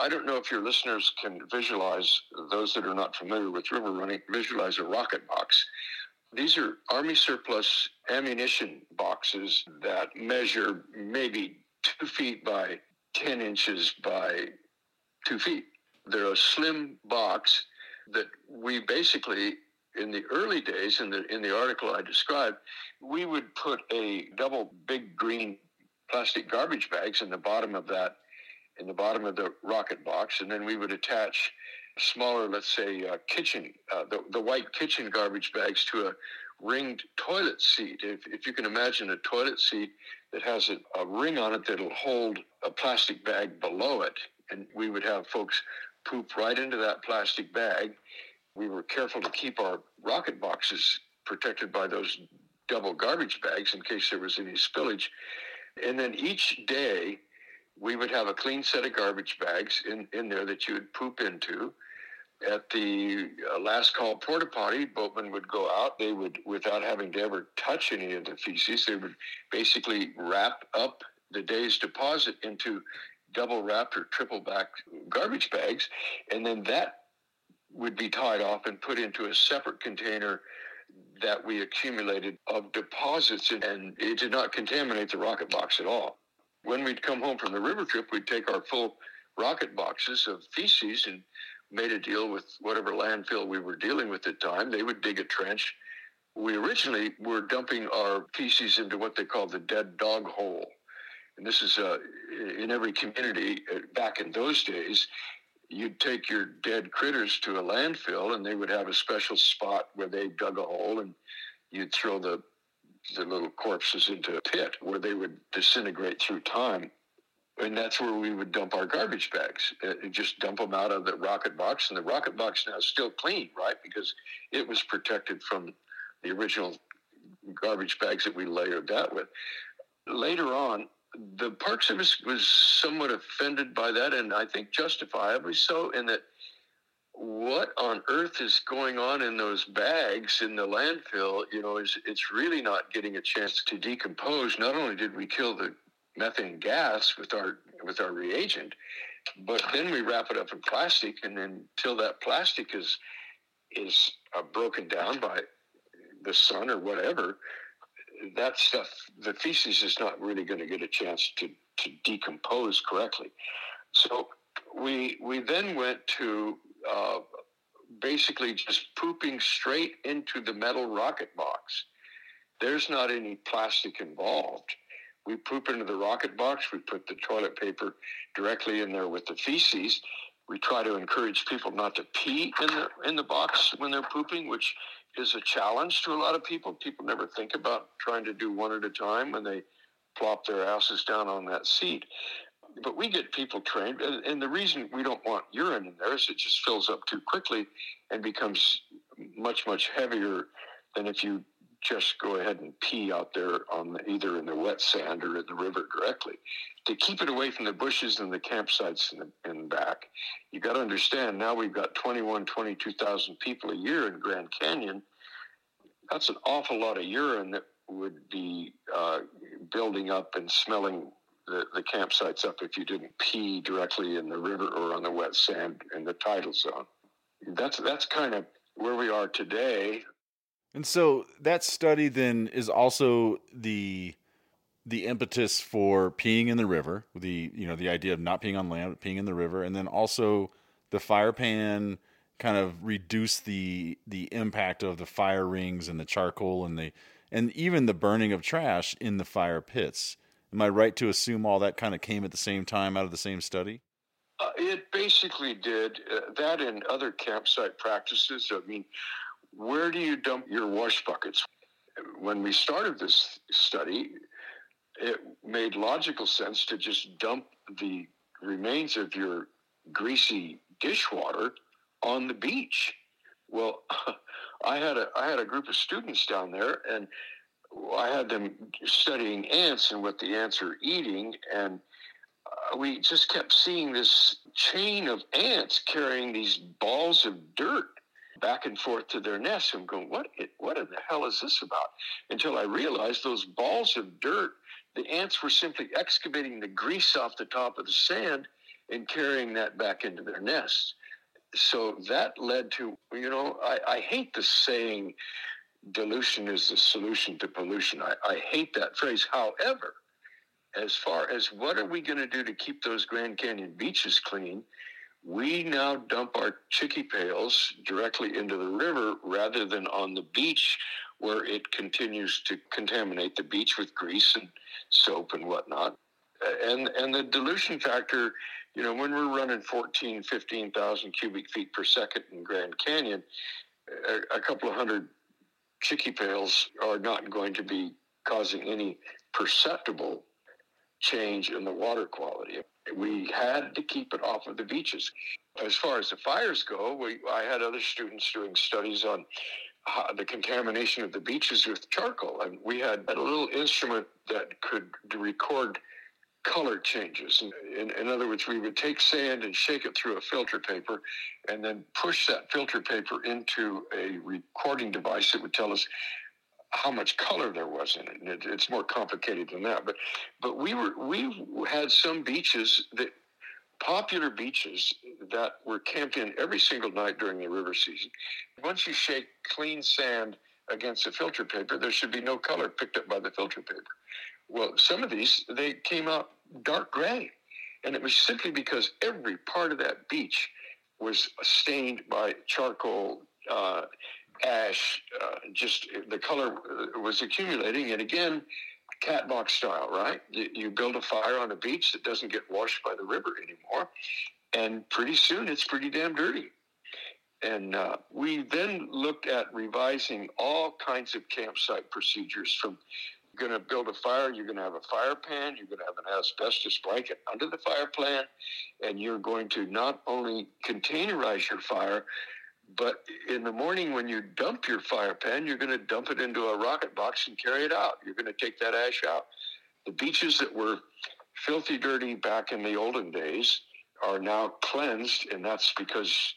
[SPEAKER 4] I don't know if your listeners can visualize, those that are not familiar with river running, visualize a rocket box. These are Army surplus ammunition boxes that measure maybe two feet by 10 inches by two feet. They're a slim box that we basically in the early days, in the in the article I described, we would put a double big green plastic garbage bags in the bottom of that, in the bottom of the rocket box, and then we would attach smaller, let's say, uh, kitchen, uh, the, the white kitchen garbage bags to a ringed toilet seat. If, if you can imagine a toilet seat that has a, a ring on it that'll hold a plastic bag below it, and we would have folks poop right into that plastic bag we were careful to keep our rocket boxes protected by those double garbage bags in case there was any spillage. And then each day, we would have a clean set of garbage bags in, in there that you would poop into. At the uh, last call porta potty, boatmen would go out. They would, without having to ever touch any of the feces, they would basically wrap up the day's deposit into double wrapped or triple back garbage bags. And then that would be tied off and put into a separate container that we accumulated of deposits, and it did not contaminate the rocket box at all. When we'd come home from the river trip, we'd take our full rocket boxes of feces and made a deal with whatever landfill we were dealing with at the time. They would dig a trench. We originally were dumping our feces into what they call the dead dog hole. And this is uh, in every community uh, back in those days. You'd take your dead critters to a landfill, and they would have a special spot where they dug a hole, and you'd throw the the little corpses into a pit where they would disintegrate through time and that's where we would dump our garbage bags. Uh, and just dump them out of the rocket box, and the rocket box now is still clean, right? Because it was protected from the original garbage bags that we layered that with. Later on, the Park Service was somewhat offended by that, and I think justifiably so, in that what on earth is going on in those bags in the landfill? You know, is it's really not getting a chance to decompose. Not only did we kill the methane gas with our with our reagent, but then we wrap it up in plastic, and then until that plastic is is uh, broken down by the sun or whatever, that stuff, the feces is not really going to get a chance to to decompose correctly. So we we then went to uh, basically just pooping straight into the metal rocket box. There's not any plastic involved we poop into the rocket box. We put the toilet paper directly in there with the feces. We try to encourage people not to pee in the in the box when they're pooping, which is a challenge to a lot of people. People never think about trying to do one at a time when they plop their asses down on that seat. But we get people trained, and, and the reason we don't want urine in there is it just fills up too quickly and becomes much much heavier than if you just go ahead and pee out there on the, either in the wet sand or in the river directly. To keep it away from the bushes and the campsites in the, in back, you got to understand now we've got 21, 22,000 people a year in Grand Canyon. That's an awful lot of urine that would be uh, building up and smelling the, the campsites up if you didn't pee directly in the river or on the wet sand in the tidal zone. That's that's kind of where we are today.
[SPEAKER 1] And so that study then is also the the impetus for peeing in the river, the you know the idea of not peeing on land, peeing in the river, and then also the fire pan kind of reduce the the impact of the fire rings and the charcoal and the and even the burning of trash in the fire pits. Am I right to assume all that kind of came at the same time out of the same study?
[SPEAKER 4] Uh, it basically did. Uh, that and other campsite practices. I mean, where do you dump your wash buckets? When we started this study, it made logical sense to just dump the remains of your greasy dishwater on the beach. Well, I had a I had a group of students down there, and I had them studying ants and what the ants are eating, and uh, we just kept seeing this chain of ants carrying these balls of dirt back and forth to their nests. I'm going, what, what in the hell is this about? Until I realized those balls of dirt, the ants were simply excavating the grease off the top of the sand and carrying that back into their nests. So that led to, you know, I, I hate the saying dilution is the solution to pollution. I, I hate that phrase. However, as far as what are we going to do to keep those Grand Canyon beaches clean, we now dump our chicky pails directly into the river rather than on the beach where it continues to contaminate the beach with grease and soap and whatnot. Uh, and and the dilution factor, you know, when we're running 14, 15,000 cubic feet per second in Grand Canyon, a, a couple of hundred chicky pails are not going to be causing any perceptible change in the water quality. We had to keep it off of the beaches. As far as the fires go, we, I had other students doing studies on the contamination of the beaches with charcoal. And we had a little instrument that could record color changes. In, in, other words, we would take sand and shake it through a filter paper and then push that filter paper into a recording device that would tell us how much color there was in it. And it, it's more complicated than that. But but we were we had some beaches that popular beaches that were camped in every single night during the river season. Once you shake clean sand against the filter paper, there should be no color picked up by the filter paper. Well, some of these, they came out dark gray. And it was simply because every part of that beach was stained by charcoal, uh, ash, uh, just the color was accumulating. And again, cat box style, right? You, build a fire on a beach that doesn't get washed by the river anymore. And pretty soon it's pretty damn dirty. And uh, we then looked at revising all kinds of campsite procedures from you're going to build a fire, you're going to have a fire pan, you're going to have an asbestos blanket under the fire pan, and you're going to not only containerize your fire, but in the morning when you dump your fire pan, you're going to dump it into a rocket box and carry it out. You're going to take that ash out. The beaches that were filthy dirty back in the olden days are now cleansed, and that's because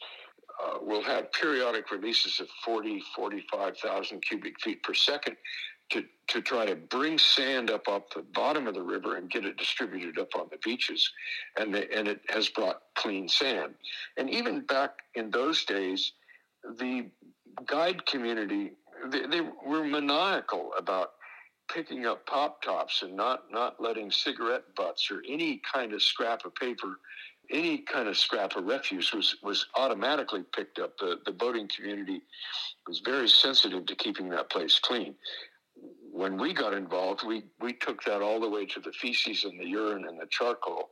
[SPEAKER 4] uh, we'll have periodic releases of 40, 45,000 cubic feet per second to, to try to bring sand up off the bottom of the river and get it distributed up on the beaches. And, the, and it has brought clean sand. And even back in those days, the guide community, they, they were maniacal about picking up pop tops and not, not letting cigarette butts or any kind of scrap of paper any kind of scrap of refuse was, was automatically picked up. The, the boating community was very sensitive to keeping that place clean when we got involved, we, we took that all the way to the feces and the urine and the charcoal.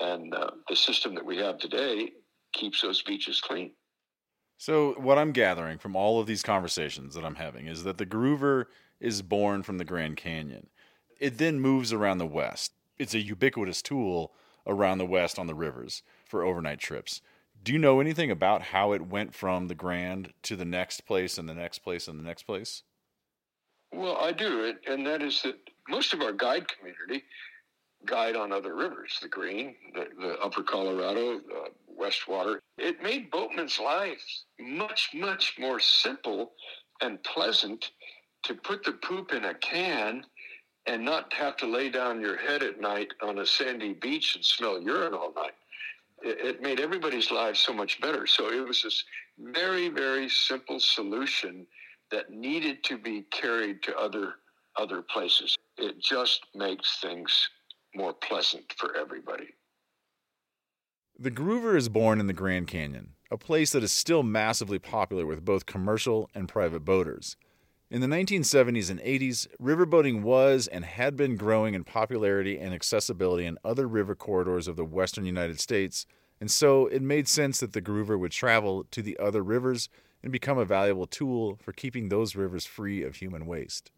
[SPEAKER 4] And uh, the system that we have today keeps those beaches clean.
[SPEAKER 1] So, what I'm gathering from all of these conversations that I'm having is that the Groover is born from the Grand Canyon. It then moves around the West. It's a ubiquitous tool around the West on the rivers for overnight trips. Do you know anything about how it went from the Grand to the next place and the next place and the next place?
[SPEAKER 4] Well, I do, and that is that most of our guide community guide on other rivers, the Green, the, the Upper Colorado, the Westwater. It made boatmen's lives much, much more simple and pleasant to put the poop in a can and not have to lay down your head at night on a sandy beach and smell urine all night. It, it made everybody's lives so much better. So it was this very, very simple solution that needed to be carried to other other places. It just makes things more pleasant for everybody.
[SPEAKER 1] The Groover is born in the Grand Canyon, a place that is still massively popular with both commercial and private boaters. In the 1970s and 80s, riverboating was and had been growing in popularity and accessibility in other river corridors of the western United States, and so it made sense that the Groover would travel to the other rivers and become a valuable tool for keeping those rivers free of human waste.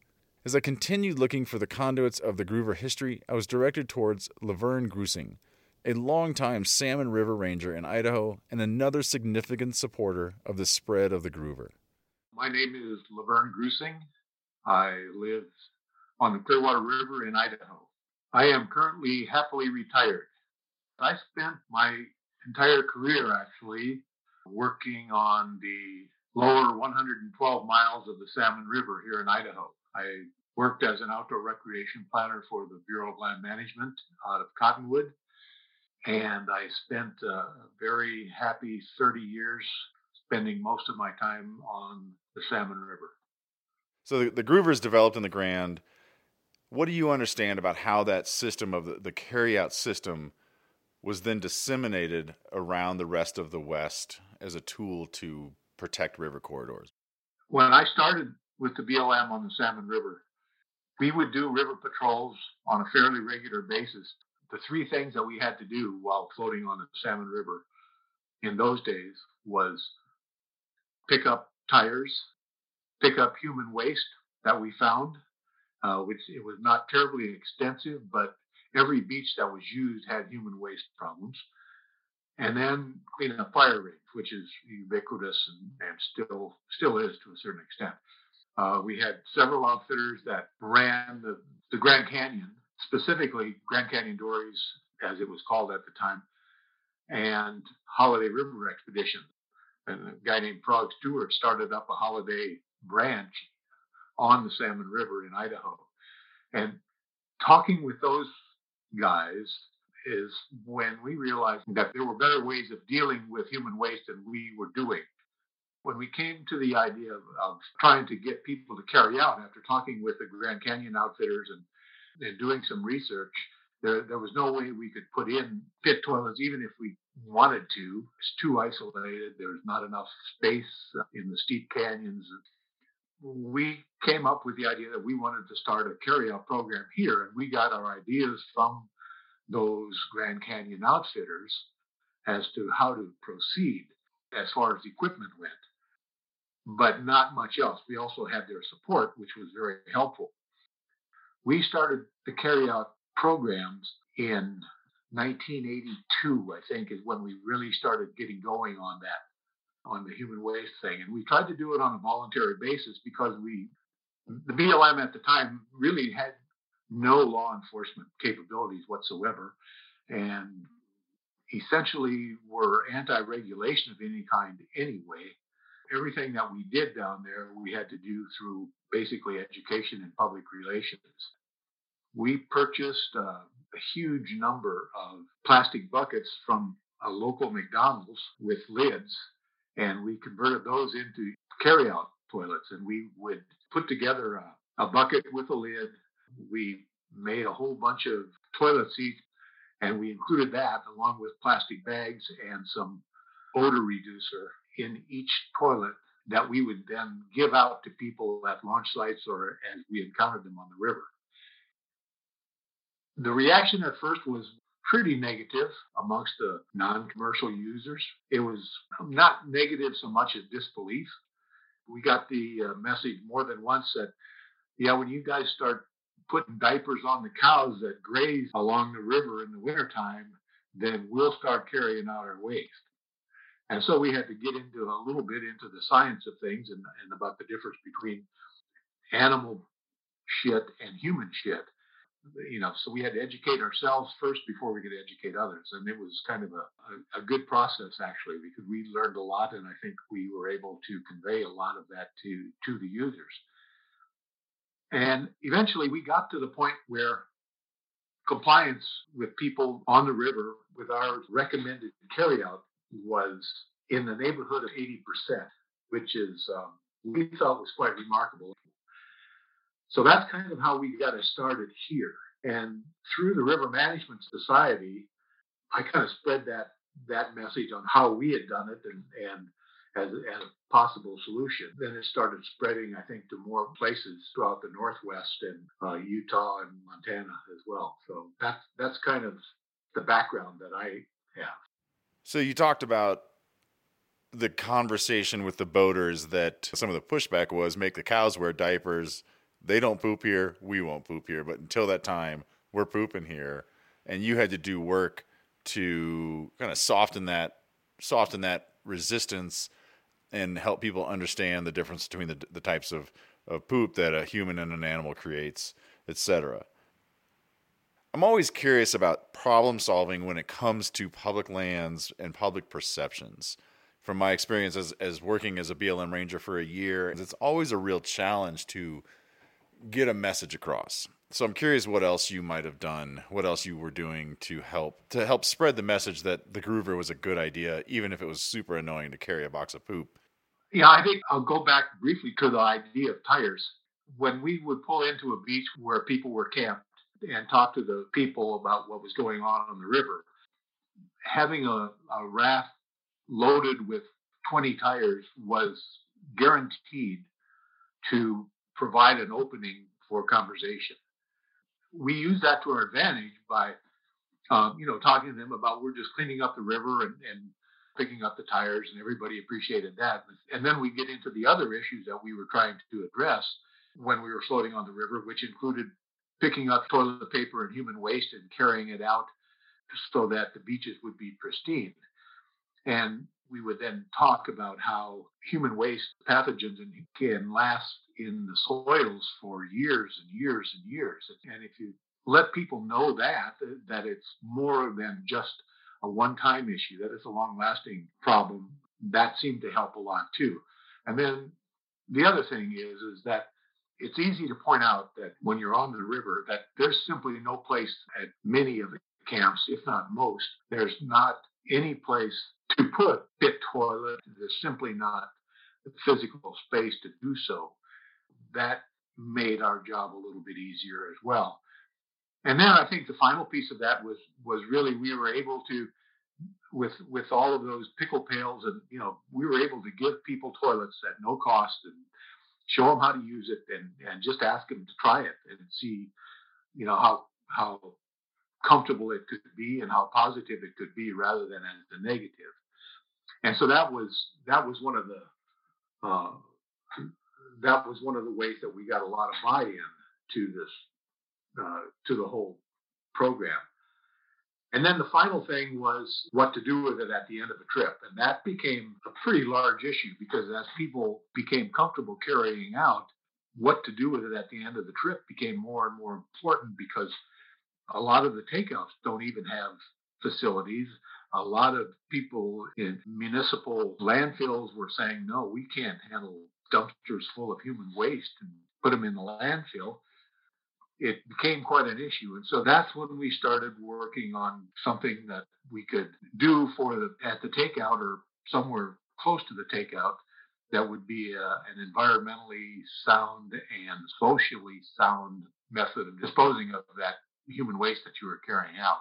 [SPEAKER 1] As I continued looking for the conduits of the Groover history, I was directed towards LuVerne Grussing, a longtime Salmon River ranger in Idaho and another significant supporter of the spread of the Groover.
[SPEAKER 5] My name is LuVerne Grussing. I live on the Clearwater River in Idaho. I am currently happily retired. I spent my entire career actually working on the lower 112 miles of the Salmon River here in Idaho. I worked as an outdoor recreation planner for the Bureau of Land Management out of Cottonwood. And I spent a very happy 30 years spending most of my time on the Salmon River.
[SPEAKER 1] So the, the Groover is developed in the Grand. What do you understand about how that system of the, the carryout system was then disseminated around the rest of the West as a tool to protect river corridors?
[SPEAKER 5] When I started with the BLM on the Salmon River, we would do river patrols on a fairly regular basis. The three things that we had to do while floating on the Salmon River in those days was pick up tires, pick up human waste that we found, uh, which it was not terribly extensive, but every beach that was used had human waste problems. And then clean up fire rings, which is ubiquitous and, and still still is to a certain extent. Uh, we had several outfitters that ran the, the Grand Canyon, specifically Grand Canyon Dories, as it was called at the time, and Holiday River Expedition. And a guy named Frog Stewart started up a holiday branch on the Salmon River in Idaho. And talking with those guys is when we realized that there were better ways of dealing with human waste than we were doing. when we came to the idea of, of, trying to get people to carry out after talking with the Grand Canyon outfitters and, and doing some research, there, there was no way we could put in pit toilets, even if we wanted to. It's too isolated. There's not enough space in the steep canyons. We came up with the idea that we wanted to start a carryout program here, and we got our ideas from those Grand Canyon outfitters as to how to proceed as far as equipment went, but not much else. We also had their support, which was very helpful. We started the carryout programs in 1982, I think, is when we really started getting going on that, on the human waste thing. And we tried to do it on a voluntary basis because we, the BLM at the time really had no law enforcement capabilities whatsoever. And essentially were anti-regulation of any kind anyway. Everything that we did down there, we had to do through basically education and public relations. We purchased uh, a huge number of plastic buckets from a local McDonald's with lids, and we converted those into carryout toilets. And we would put together a, a bucket with a lid. We made a whole bunch of toilet seats and we included that along with plastic bags and some odor reducer in each toilet that we would then give out to people at launch sites or as we encountered them on the river. The reaction at first was pretty negative amongst the non commercial users. It was not negative so much as disbelief. We got the uh, message more than once that, yeah, when you guys start putting diapers on the cows that graze along the river in the wintertime, then we'll start carrying out our waste. And so we had to get into a little bit into the science of things and, and about the difference between animal shit and human shit. You know, so we had to educate ourselves first before we could educate others. And it was kind of a, a, a good process actually, because we learned a lot and I think we were able to convey a lot of that to to the users. And eventually we got to the point where compliance with people on the river with our recommended carryout was in the neighborhood of 80%, which is, um, we thought was quite remarkable. So that's kind of how we got it started here. And through the River Management Society, I kind of spread that that message on how we had done it and, and as, as a possible solution. Then it started spreading, I think, to more places throughout the Northwest and uh, Utah and Montana as well. So that's that's kind of the background that I have.
[SPEAKER 1] So you talked about the conversation with the boaters that some of the pushback was make the cows wear diapers. They don't poop here, we won't poop here. But until that time, we're pooping here. And you had to do work to kind of soften that soften that resistance and help people understand the difference between the, the types of, of poop that a human and an animal creates, etc. I'm always curious about problem solving when it comes to public lands and public perceptions. From my experience as, as working as a BLM ranger for a year, it's always a real challenge to get a message across. So I'm curious what else you might have done, what else you were doing to help to help spread the message that the groover was a good idea, even if it was super annoying to carry a box of poop.
[SPEAKER 5] Yeah, I think I'll go back briefly to the idea of tires. When we would pull into a beach where people were camped and talk to the people about what was going on on the river, having a, a raft loaded with 20 tires was guaranteed to provide an opening for conversation. We use that to our advantage by, um, you know, talking to them about we're just cleaning up the river and, and picking up the tires, and everybody appreciated that. And then we get into the other issues that we were trying to address when we were floating on the river, which included picking up toilet paper and human waste and carrying it out so that the beaches would be pristine. And we would then talk about how human waste pathogens can last in the soils for years and years and years. And if you let people know that, that it's more than just a one-time issue, that it's a long-lasting problem, that seemed to help a lot too. And then the other thing is, is that it's easy to point out that when you're on the river, that there's simply no place at many of the camps, if not most, there's not any place to put pit toilet. There's simply not the physical space to do so. That made our job a little bit easier as well. And then I think the final piece of that was was really we were able to with with all of those pickle pails and you know we were able to give people toilets at no cost and show them how to use it and and just ask them to try it and see you know how how comfortable it could be and how positive it could be rather than as a negative and so that was that was one of the uh, that was one of the ways that we got a lot of buy-in to this uh, to the whole program and then the final thing was what to do with it at the end of the trip. And that became a pretty large issue because as people became comfortable carrying out, what to do with it at the end of the trip became more and more important because a lot of the takeouts don't even have facilities. A lot of people in municipal landfills were saying, no, we can't handle dumpsters full of human waste and put them in the landfill it became quite an issue. And so that's when we started working on something that we could do for the at the takeout or somewhere close to the takeout that would be a, an environmentally sound and socially sound method of disposing of that human waste that you were carrying out.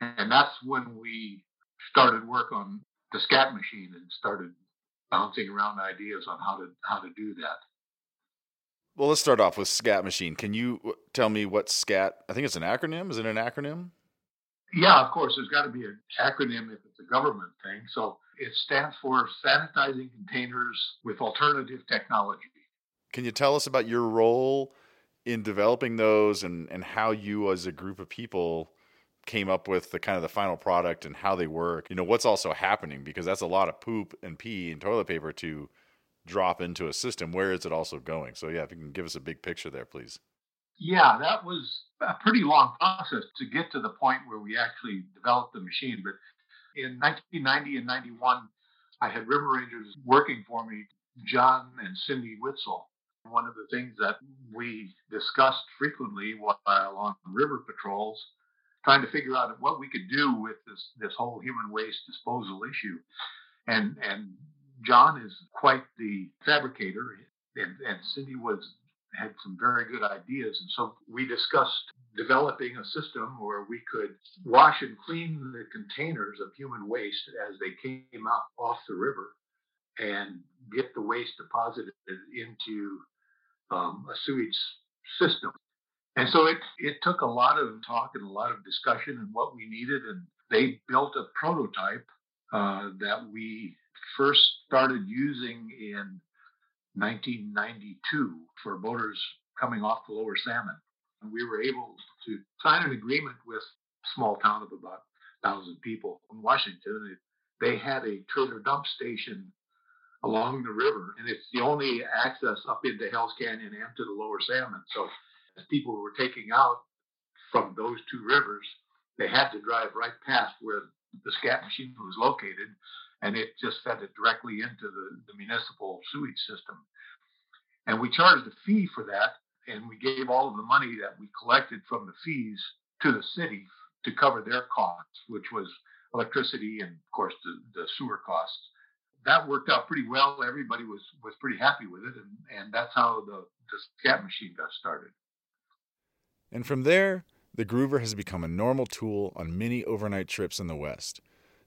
[SPEAKER 5] And that's when we started work on the scat machine and started bouncing around ideas on how to how to do that.
[SPEAKER 1] Well, let's start off with SCAT machine. Can you uh, tell me what SCAT? I think it's an acronym. Is it an acronym?
[SPEAKER 5] Yeah, of course. There's got to be an acronym if it's a government thing. So it stands for Sanitizing Containers with Alternative Technology.
[SPEAKER 1] Can you tell us about your role in developing those and, and how you, as a group of people, came up with the kind of the final product and how they work? You know, what's also happening because that's a lot of poop and pee and toilet paper to drop into a system, where is it also going? So, yeah, if you can give us a big picture there, please.
[SPEAKER 5] Yeah, that was a pretty long process to get to the point where we actually developed the machine. But in 1990 and 91, I had River Rangers working for me, John and Cindy Witzel. One of the things that we discussed frequently while on river patrols, trying to figure out what we could do with this this whole human waste disposal issue. And and John is quite the fabricator, and, and Cindy was had some very good ideas, and so we discussed developing a system where we could wash and clean the containers of human waste as they came up off the river, and get the waste deposited into um, a sewage system. And so it, it took a lot of talk and a lot of discussion and what we needed. And they built a prototype uh, that we first started using in 1992 for boaters coming off the lower salmon. And we were able to sign an agreement with a small town of about 1,000 people in Washington. They had a trailer dump station along the river, and it's the only access up into Hell's Canyon and to the lower salmon. So as people were taking out from those two rivers, they had to drive right past where the scat machine was located and it just fed it directly into the, the municipal sewage system. And we charged a fee for that, and we gave all of the money that we collected from the fees to the city to cover their costs, which was electricity and, of course, the, the sewer costs. That worked out pretty well. Everybody was was pretty happy with it, and, and that's how the, the scat machine got started.
[SPEAKER 1] And from there, the Groover has become a normal tool on many overnight trips in the West.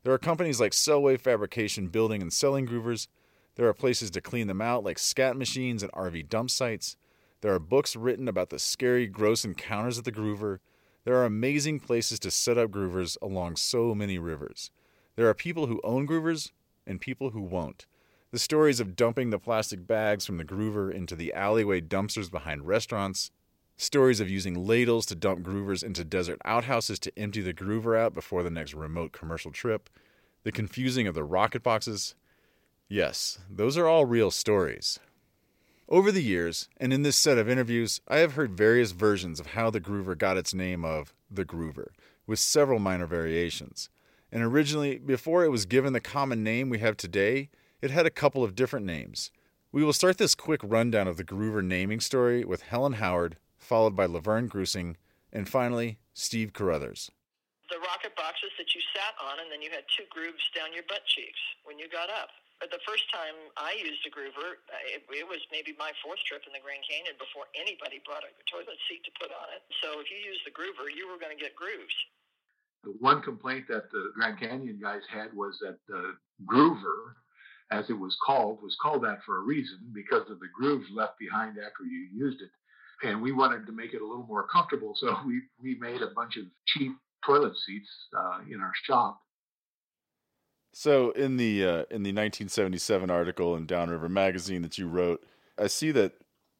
[SPEAKER 1] There are companies like Selway Fabrication building and selling groovers. There are places to clean them out like scat machines and RV dump sites. There are books written about the scary, gross encounters of the groover. There are amazing places to set up groovers along so many rivers. There are people who own groovers and people who won't. The stories of dumping the plastic bags from the groover into the alleyway dumpsters behind restaurants, stories of using ladles to dump groovers into desert outhouses to empty the groover out before the next remote commercial trip, the confusing of the rocket boxes. Yes, those are all real stories. Over the years, and in this set of interviews, I have heard various versions of how the groover got its name of the groover, with several minor variations. And originally, before it was given the common name we have today, it had a couple of different names. We will start this quick rundown of the groover naming story with Helen Howard, followed by LuVerne Grussing, and finally, Steve Carothers.
[SPEAKER 2] The rocket boxes that you sat on, and then you had two grooves down your butt cheeks when you got up. But the first time I used a groover, uh, it, it was maybe my fourth trip in the Grand Canyon before anybody brought a toilet seat to put on it. So if you used the groover, you were going to get grooves.
[SPEAKER 5] The one complaint that the Grand Canyon guys had was that the groover, as it was called, was called that for a reason because of the grooves left behind after you used it. And we wanted to make it a little more comfortable, so we, we made a bunch of cheap toilet seats uh, in our shop.
[SPEAKER 1] So in the uh, in the 1977 article in Downriver Magazine that you wrote, I see that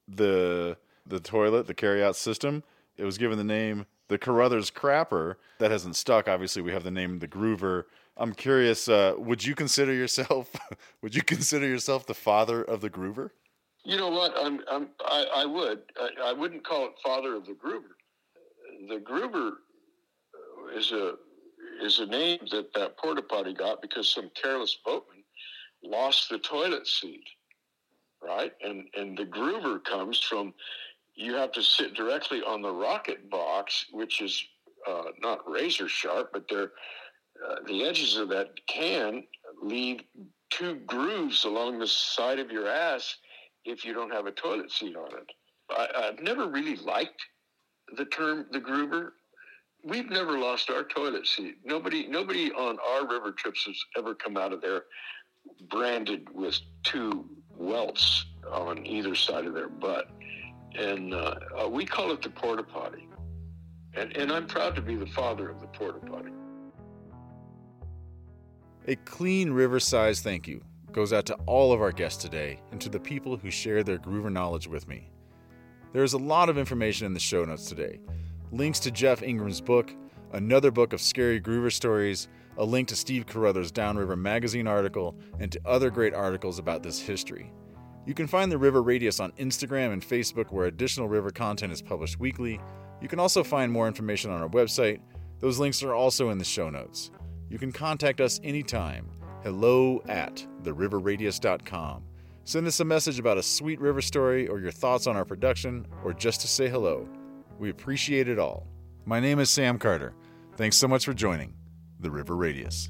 [SPEAKER 1] the the toilet, the carryout system, it was given the name the Carothers Crapper. That hasn't stuck. Obviously, we have the name the Groover. I'm curious. Uh, would you consider yourself would you consider yourself the father of the Groover?
[SPEAKER 4] You know what? I'm, I'm I, I would. I, I wouldn't call it father of the Groover. The Groover is a is a name that that porta potty got because some careless boatman lost the toilet seat, right? And and the groover comes from you have to sit directly on the rocket box, which is uh, not razor sharp, but they're uh, the edges of that can leave two grooves along the side of your ass if you don't have a toilet seat on it. I, I've never really liked the term the groover we've never lost our toilet seat. Nobody, nobody on our river trips has ever come out of there branded with two welts on either side of their butt, and uh, uh, we call it the porta potty. And, and I'm proud to be the father of the porta potty.
[SPEAKER 1] A clean river size thank you goes out to all of our guests today and to the people who share their groover knowledge with me. There is a lot of information in the show notes today, links to Jeff Ingram's book, another book of scary groover stories, a link to Steve Carothers' Downriver magazine article, and to other great articles about this history. You can find the River Radius on Instagram and Facebook, where additional river content is published weekly. You can also find more information on our website. Those links are also in the show notes. You can contact us anytime. Hello at theriverradius.com. Send us a message about a sweet river story or your thoughts on our production, or just to say hello. We appreciate it all. My name is Sam Carter. Thanks so much for joining the River Radius.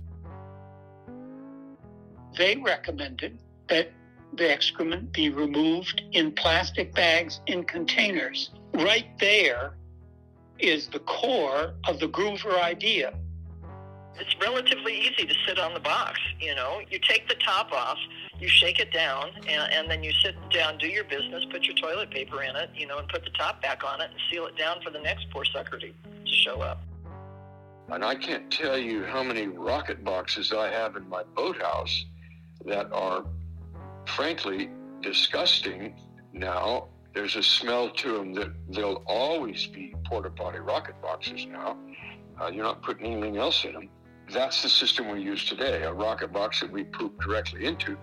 [SPEAKER 3] They recommended that the excrement be removed in plastic bags in containers. Right there is the core of the groover idea.
[SPEAKER 2] It's relatively easy to sit on the box. You know, you take the top off, you shake it down, and, and then you sit down, do your business, put your toilet paper in it, you know, and put the top back on it and seal it down for the next poor sucker to, to show up.
[SPEAKER 4] And I can't tell you how many rocket boxes I have in my boathouse that are, frankly, disgusting now. There's a smell to them that they'll always be porta potty rocket boxes now. Uh, you're not putting anything else in them. That's the system we use today, a rocket box that we poop directly into.